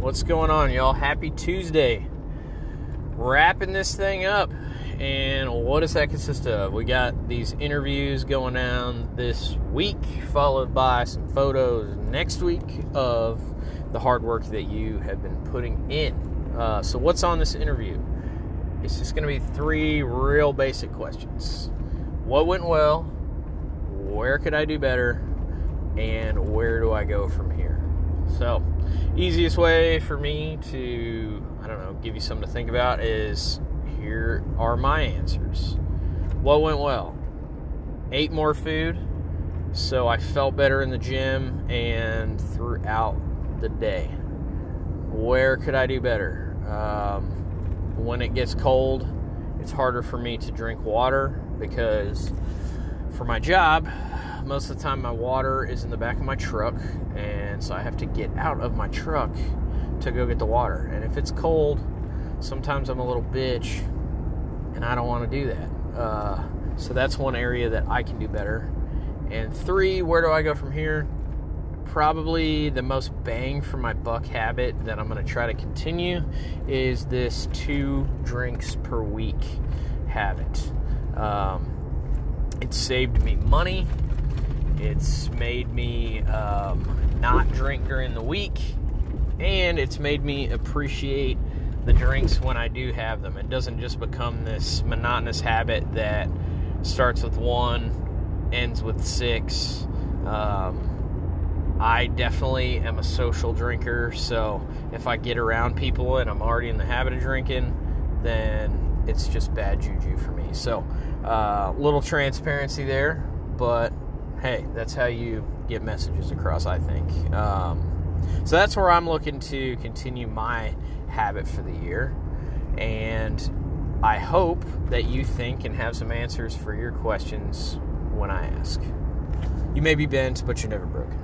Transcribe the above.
What's going on, y'all? Happy Tuesday. Wrapping this thing up. And what does that consist of? We got these interviews going on this week, followed by some photos next week of the hard work that you have been putting in. Uh, so, what's on this interview? It's just going to be three real basic questions What went well? Where could I do better? And where do I go from here? So, easiest way for me to, I don't know, give you something to think about is here are my answers. What went well? Ate more food, so I felt better in the gym and throughout the day. Where could I do better? Um, when it gets cold, it's harder for me to drink water because for my job, most of the time my water is in the back of my truck, and so I have to get out of my truck to go get the water. And if it's cold, sometimes I'm a little bitch, and I don't want to do that. Uh, so that's one area that I can do better. And three, where do I go from here? Probably the most bang for my buck habit that I'm going to try to continue is this two drinks per week habit. Um, it saved me money. It's made me um, not drink during the week, and it's made me appreciate the drinks when I do have them. It doesn't just become this monotonous habit that starts with one, ends with six. Um, I definitely am a social drinker, so if I get around people and I'm already in the habit of drinking, then it's just bad juju for me. So, uh, little transparency there, but hey, that's how you get messages across, I think. Um, so that's where I'm looking to continue my habit for the year. And I hope that you think and have some answers for your questions when I ask. You may be bent, but you're never broken.